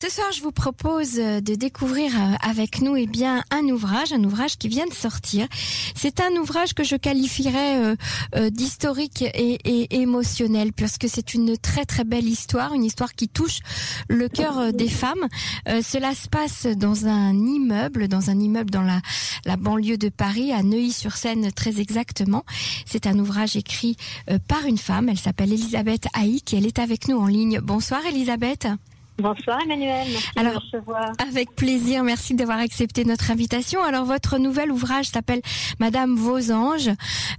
Ce soir, je vous propose euh, de découvrir euh, avec nous eh bien un ouvrage, un ouvrage qui vient de sortir. C'est un ouvrage que je qualifierais euh, d'historique et, émotionnel, puisque c'est une très très belle histoire, une histoire qui touche le cœur des femmes. cela se passe dans un immeuble, dans un immeuble dans la, banlieue de Paris, à Neuilly-sur-Seine très exactement. C'est un ouvrage écrit par une femme. Elle s'appelle Elisabeth Haïk elle est avec nous en ligne. Bonsoir Elisabeth. Bonsoir Emmanuel, merci Alors, de recevoir. Avec plaisir, merci d'avoir accepté notre invitation. Alors votre nouvel ouvrage s'appelle Madame vos anges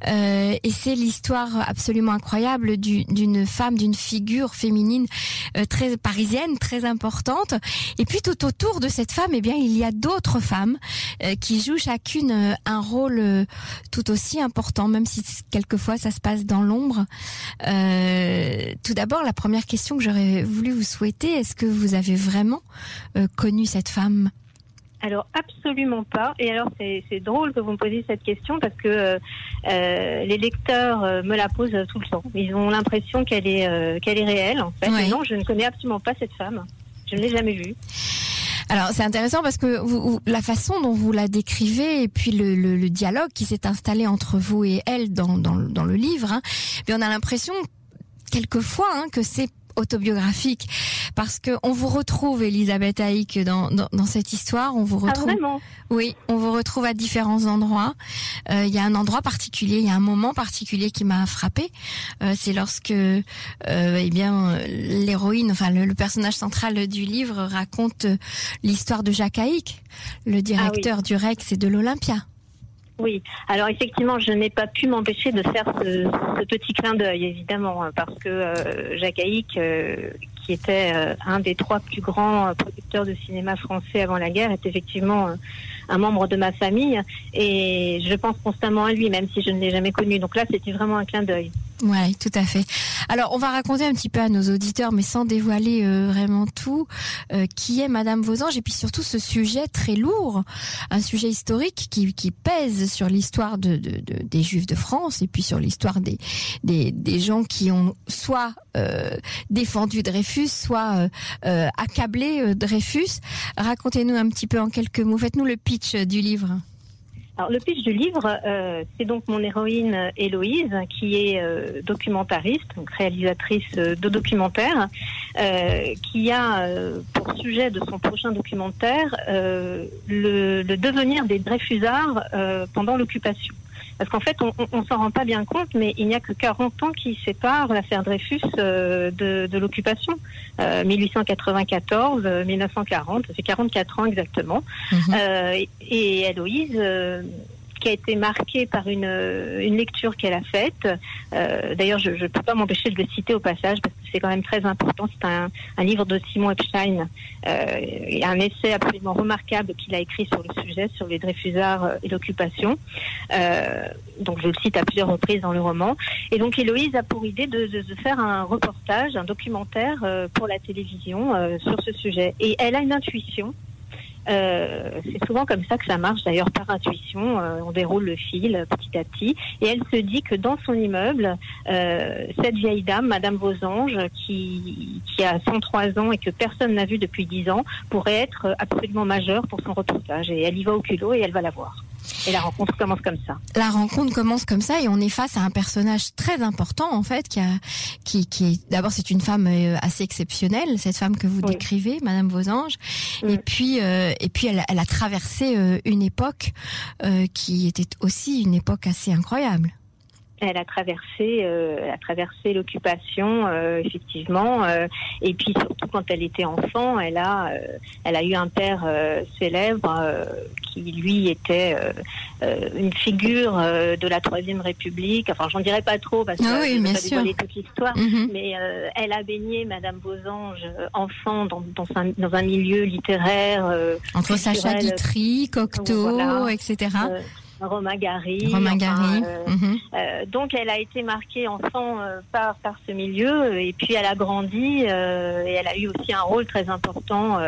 euh, et c'est l'histoire absolument incroyable d'une femme, d'une figure féminine euh, très parisienne, très importante. Et puis tout autour de cette femme, eh bien il y a d'autres femmes euh, qui jouent chacune euh, un rôle tout aussi important, même si quelquefois ça se passe dans l'ombre. tout d'abord, la première question que j'aurais voulu vous souhaiter, est-ce que vous avez vraiment euh, connu cette femme? Alors absolument pas. Et alors c'est drôle que vous me posiez cette question parce que euh, euh, les lecteurs me la posent tout le temps. Ils ont l'impression qu'elle est qu'elle est réelle. En fait. non, je ne connais absolument pas cette femme. Je ne l'ai jamais vue. Alors c'est intéressant parce que vous, la façon dont vous la décrivez et puis le, le, dialogue qui s'est installé entre vous et elle dans, dans, dans le livre, hein, on a l'impression quelquefois hein, que c'est autobiographique parce que on vous retrouve Elisabeth Haïk dans, dans, cette histoire. On vous ah, retrouve. oui, on vous retrouve à différents endroits. Euh, il y a un endroit particulier, il y a un moment particulier qui m'a frappé. Euh, c'est lorsque, euh, eh bien, l'héroïne, enfin le, personnage central du livre raconte l'histoire de Jacques Haïk, le directeur ah du Rex et de l'Olympia. Oui, alors effectivement, je n'ai pas pu m'empêcher de faire ce, petit clin d'œil, évidemment, parce que euh, Jacques Haïk, euh, qui était euh, un des trois plus grands producteurs de cinéma français avant la guerre, est effectivement un membre de ma famille, et je pense constamment à lui, même si je ne l'ai jamais connu. Donc là, c'était vraiment un clin d'œil. Oui, tout à fait. Alors, on va raconter un petit peu à nos auditeurs, mais sans dévoiler euh, vraiment tout, euh, qui est Madame Vosange, et puis surtout ce sujet très lourd, un sujet historique qui, pèse sur l'histoire de, de, de, des Juifs de France, et puis sur l'histoire des, gens qui ont soit euh, défendu Dreyfus, soit accablé Dreyfus. Racontez-nous un petit peu en quelques mots, faites-nous le pitch du livre. Alors, le pitch du livre, euh, c'est donc mon héroïne euh, Héloïse, qui est euh, documentariste, donc réalisatrice de documentaires, qui a pour sujet de son prochain documentaire le, le, devenir des Dreyfusards pendant l'occupation. Parce qu'en fait, on, on, s'en rend pas bien compte, mais il n'y a que 40 ans qui séparent l'affaire Dreyfus euh, de, de l'occupation. Euh, 1894, 1940, ça fait 44 ans exactement. Mhm. Euh, et Héloïse euh, qui a été marqué par une, une lecture qu'elle a faite. Euh, D'ailleurs, je ne peux pas m'empêcher de le citer au passage parce que c'est quand même très important. C'est un, un, livre de Simon Epstein, euh, un essai absolument remarquable qu'il a écrit sur le sujet, sur les Dreyfusards euh, et l'occupation. Euh, donc, je le cite à plusieurs reprises dans le roman. Et donc, Héloïse a pour idée de, de, faire un reportage, un documentaire euh, pour la télévision euh, sur ce sujet. Et elle a une intuition euh, c'est souvent comme ça que ça marche, d'ailleurs par intuition. Euh, on déroule le fil euh, petit à petit. Et elle se dit que dans son immeuble, cette vieille dame, Madame Vosange, qui, qui a 103 ans et que personne n'a vu depuis 10 ans, pourrait être absolument majeure pour son reportage. Et elle y va au culot et elle va la voir. Et la rencontre commence comme ça. La rencontre commence comme ça et on est face à un personnage très important en fait qui a, qui, qui d'abord c'est une femme euh, assez exceptionnelle cette femme que vous décrivez Madame Vosange et puis euh, et puis elle, elle, a traversé euh, une époque qui était aussi une époque assez incroyable. Elle a traversé, euh, a traversé l'occupation euh, effectivement, euh, et puis surtout quand elle était enfant, elle a, elle a eu un père célèbre qui lui était une figure de la troisième République. Enfin, j'en dirais pas trop parce que ah oui, je pas dévoiler toute l'histoire, mm-hmm. mais elle a baigné Madame Vosange enfant dans, dans, un, dans un milieu littéraire entre Sacha Guitry, Cocteau, etc. Romain Gary. Romain Gary. Euh, mhm. euh, donc elle a été marquée enfant euh, par par ce milieu et puis elle a grandi et elle a eu aussi un rôle très important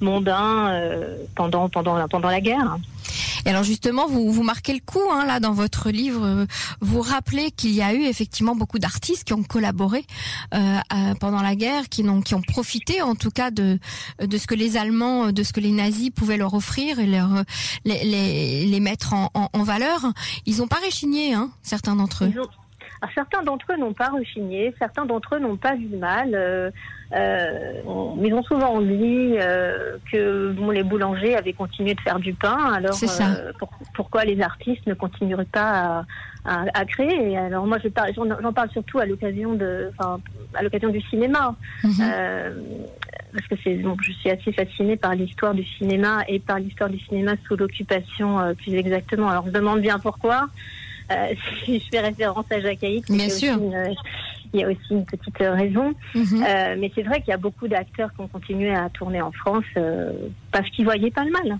mondain pendant pendant pendant la guerre. Et alors justement, vous vous marquez le coup hein, là dans votre livre, vous rappelez qu'il y a eu effectivement beaucoup d'artistes qui ont collaboré euh, pendant la guerre, qui ont profité en tout cas de ce que les Allemands, de ce que les nazis pouvaient leur offrir et leur les mettre en, valeur. Ils n'ont pas réchigné, hein, certains d'entre eux. Alors, certains d'entre eux n'ont pas rechigné, certains d'entre eux n'ont pas vu mal. Euh, euh, ils ont souvent dit euh, que bon, les boulangers avaient continué de faire du pain. Alors euh, pourquoi les artistes ne continueraient pas à, à, à créer? Alors moi, j'en parle surtout à l'occasion de, enfin, à l'occasion du cinéma. Mhm. Euh, parce que c'est bon, je suis assez fascinée par l'histoire du cinéma et par l'histoire du cinéma sous l'occupation euh, plus exactement. Alors je me demande bien pourquoi. Euh, si je fais référence à Jacques Haït, Bien sûr. il y a aussi une petite raison. Mhm. Euh, mais c'est vrai qu'il y a beaucoup d'acteurs qui ont continué à tourner en France euh, parce qu'ils voyaient pas le mal.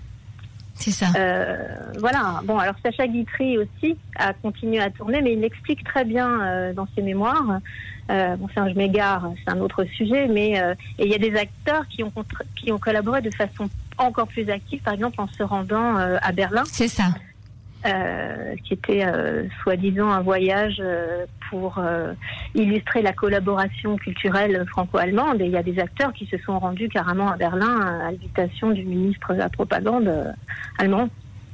C'est ça. Euh, voilà. Bon, alors Sacha Guitry aussi a continué à tourner, mais il l'explique très bien euh, dans ses mémoires. Euh, bon, c'est un je m'égare, c'est un autre sujet, mais euh, il y a des acteurs qui ont qui ont collaboré de façon encore plus active, par exemple en se rendant à Berlin. C'est ça. Euh, qui était euh, soi-disant un voyage euh, pour illustrer la collaboration culturelle franco-allemande. Et il y a des acteurs qui se sont rendus carrément à Berlin à l'invitation du ministre de la propagande allemand.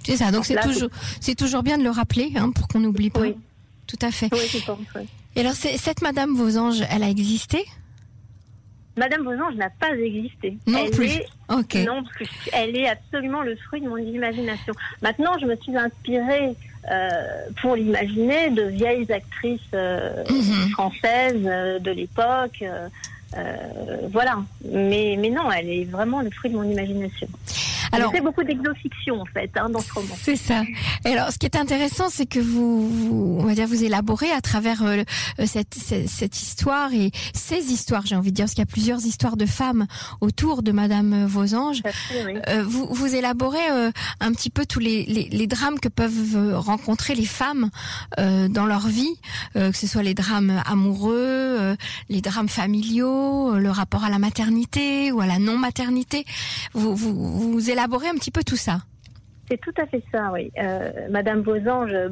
C'est ça, donc c'est toujours, toujours bien de le rappeler hein, pour qu'on n'oublie pas. Oui. Tout à fait. Oui, je pense, oui. Et alors, cette Madame Vosanges, elle a existé? Madame Vosange n'a pas existé. Non elle plus. Est, Non plus. Elle est absolument le fruit de mon imagination. Maintenant, je me suis inspirée euh, pour l'imaginer de vieilles actrices euh, mhm. françaises euh, de l'époque. Voilà. Mais, mais non, elle est vraiment le fruit de mon imagination. Alors, fait beaucoup d'exofiction en fait hein, dans ce roman. C'est ça. Et alors, ce qui est intéressant, c'est que vous, vous, on va dire, vous élaborez à travers euh, euh, cette, cette, cette, histoire et ces histoires, j'ai envie de dire, parce qu'il y a plusieurs histoires de femmes autour de Madame Vosange. Oui. Euh, vous, vous élaborez euh, un petit peu tous les, les, les, drames que peuvent rencontrer les femmes euh, dans leur vie, que ce soit les drames amoureux, les drames familiaux, le rapport à la maternité ou à la non-maternité. Vous, vous, vous élaborez élaborer un petit peu tout ça. C'est tout à fait ça, oui. Euh, Madame Vosange euh,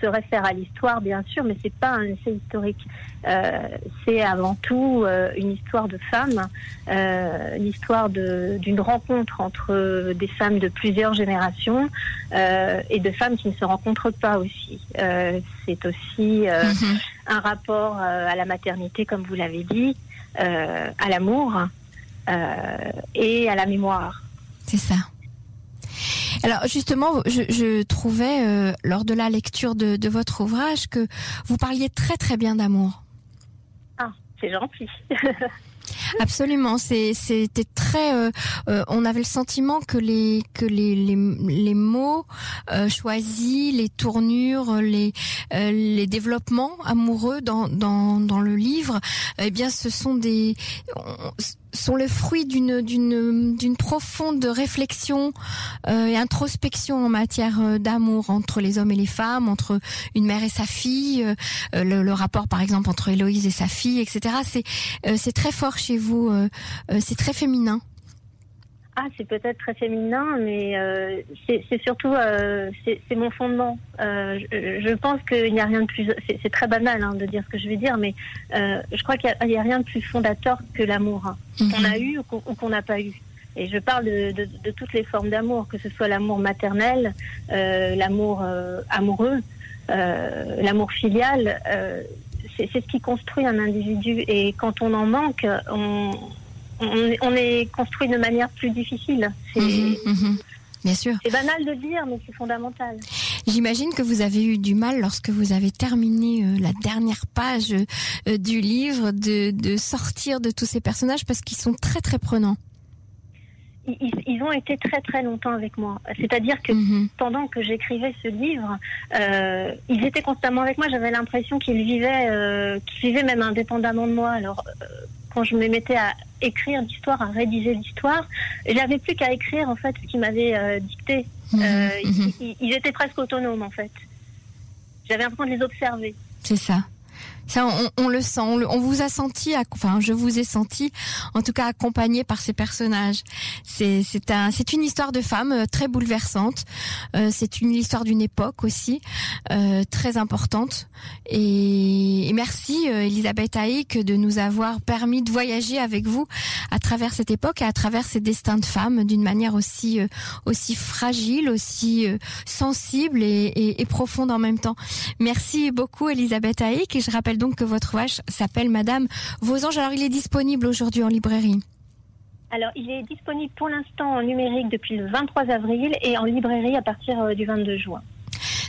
se réfère à l'histoire, bien sûr, mais c'est pas un essai historique. Euh, c'est avant tout euh, une histoire de femmes, euh, l'histoire d'une rencontre entre des femmes de plusieurs générations et de femmes qui ne se rencontrent pas aussi. c'est aussi mm-hmm. un rapport à la maternité, comme vous l'avez dit, à l'amour et à la mémoire. C'est ça. Alors justement, je, je trouvais euh, lors de la lecture de, de, votre ouvrage que vous parliez très très bien d'amour. Ah, c'est gentil. Absolument, c'était très. Euh, euh, on avait le sentiment que les que les les, les mots choisis, les tournures, les les développements amoureux dans dans dans le livre, eh bien, ce sont des sont le fruit d'une d'une d'une profonde réflexion euh, et introspection en matière euh, d'amour entre les hommes et les femmes, entre une mère et sa fille, euh, le, rapport par exemple entre Héloïse et sa fille, etc. C'est c'est très fort chez vous, c'est très féminin. Ah, c'est peut-être très féminin, mais euh, c'est surtout euh, c'est mon fondement. Euh, je, je, pense qu'il n'y a rien de plus. C'est très banal hein, de dire ce que je vais dire, mais je crois qu'il n'y a, a, rien de plus fondateur que l'amour hein, qu'on a eu ou qu'on n'a pas eu. Et je parle de, de, de toutes les formes d'amour, que ce soit l'amour maternel, l'amour amoureux, l'amour filial. c'est ce qui construit un individu. Et quand on en manque, on on, est construit de manière plus difficile. C'est mhm, mhm. Bien sûr. C'est banal de dire, mais c'est fondamental. J'imagine que vous avez eu du mal lorsque vous avez terminé euh, la dernière page euh, du livre de, de, sortir de tous ces personnages parce qu'ils sont très très prenants. Ils, ils, ont été très très longtemps avec moi. C'est-à-dire que -hmm. pendant que j'écrivais ce livre, euh, ils étaient constamment avec moi. J'avais l'impression qu'ils vivaient, qu'ils vivaient même indépendamment de moi. Alors quand je me mettais à écrire l'histoire, à rédiger l'histoire, j'avais plus qu'à écrire en fait ce qu'ils m'avaient euh, dicté. Mmh, euh, mmh. Ils, ils, étaient presque autonomes en fait. J'avais l'impression de les observer. C'est ça. Ça, on, le sent. On, vous a senti, enfin, je vous ai senti, en tout cas, accompagné par ces personnages. C'est un c'est une histoire de femme euh, très bouleversante. Euh, c'est une histoire d'une époque aussi euh, très importante. Et, merci Elisabeth Haïk de nous avoir permis de voyager avec vous à travers cette époque et à travers ces destins de femmes d'une manière aussi aussi fragile, aussi sensible et, et, profonde en même temps. Merci beaucoup Elisabeth Haïk et je rappelle donc que votre ouvrage s'appelle Madame Vos anges. Alors il est disponible aujourd'hui en librairie. Alors, il est disponible pour l'instant en numérique depuis le 23 avril et en librairie à partir euh, du 22 juin.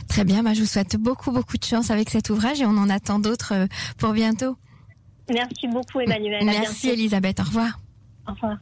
Très bien, bah, je vous souhaite beaucoup, beaucoup de chance avec cet ouvrage et on en attend d'autres euh, pour bientôt. Merci beaucoup, Emmanuel. Merci, Elisabeth. Au revoir. Au revoir.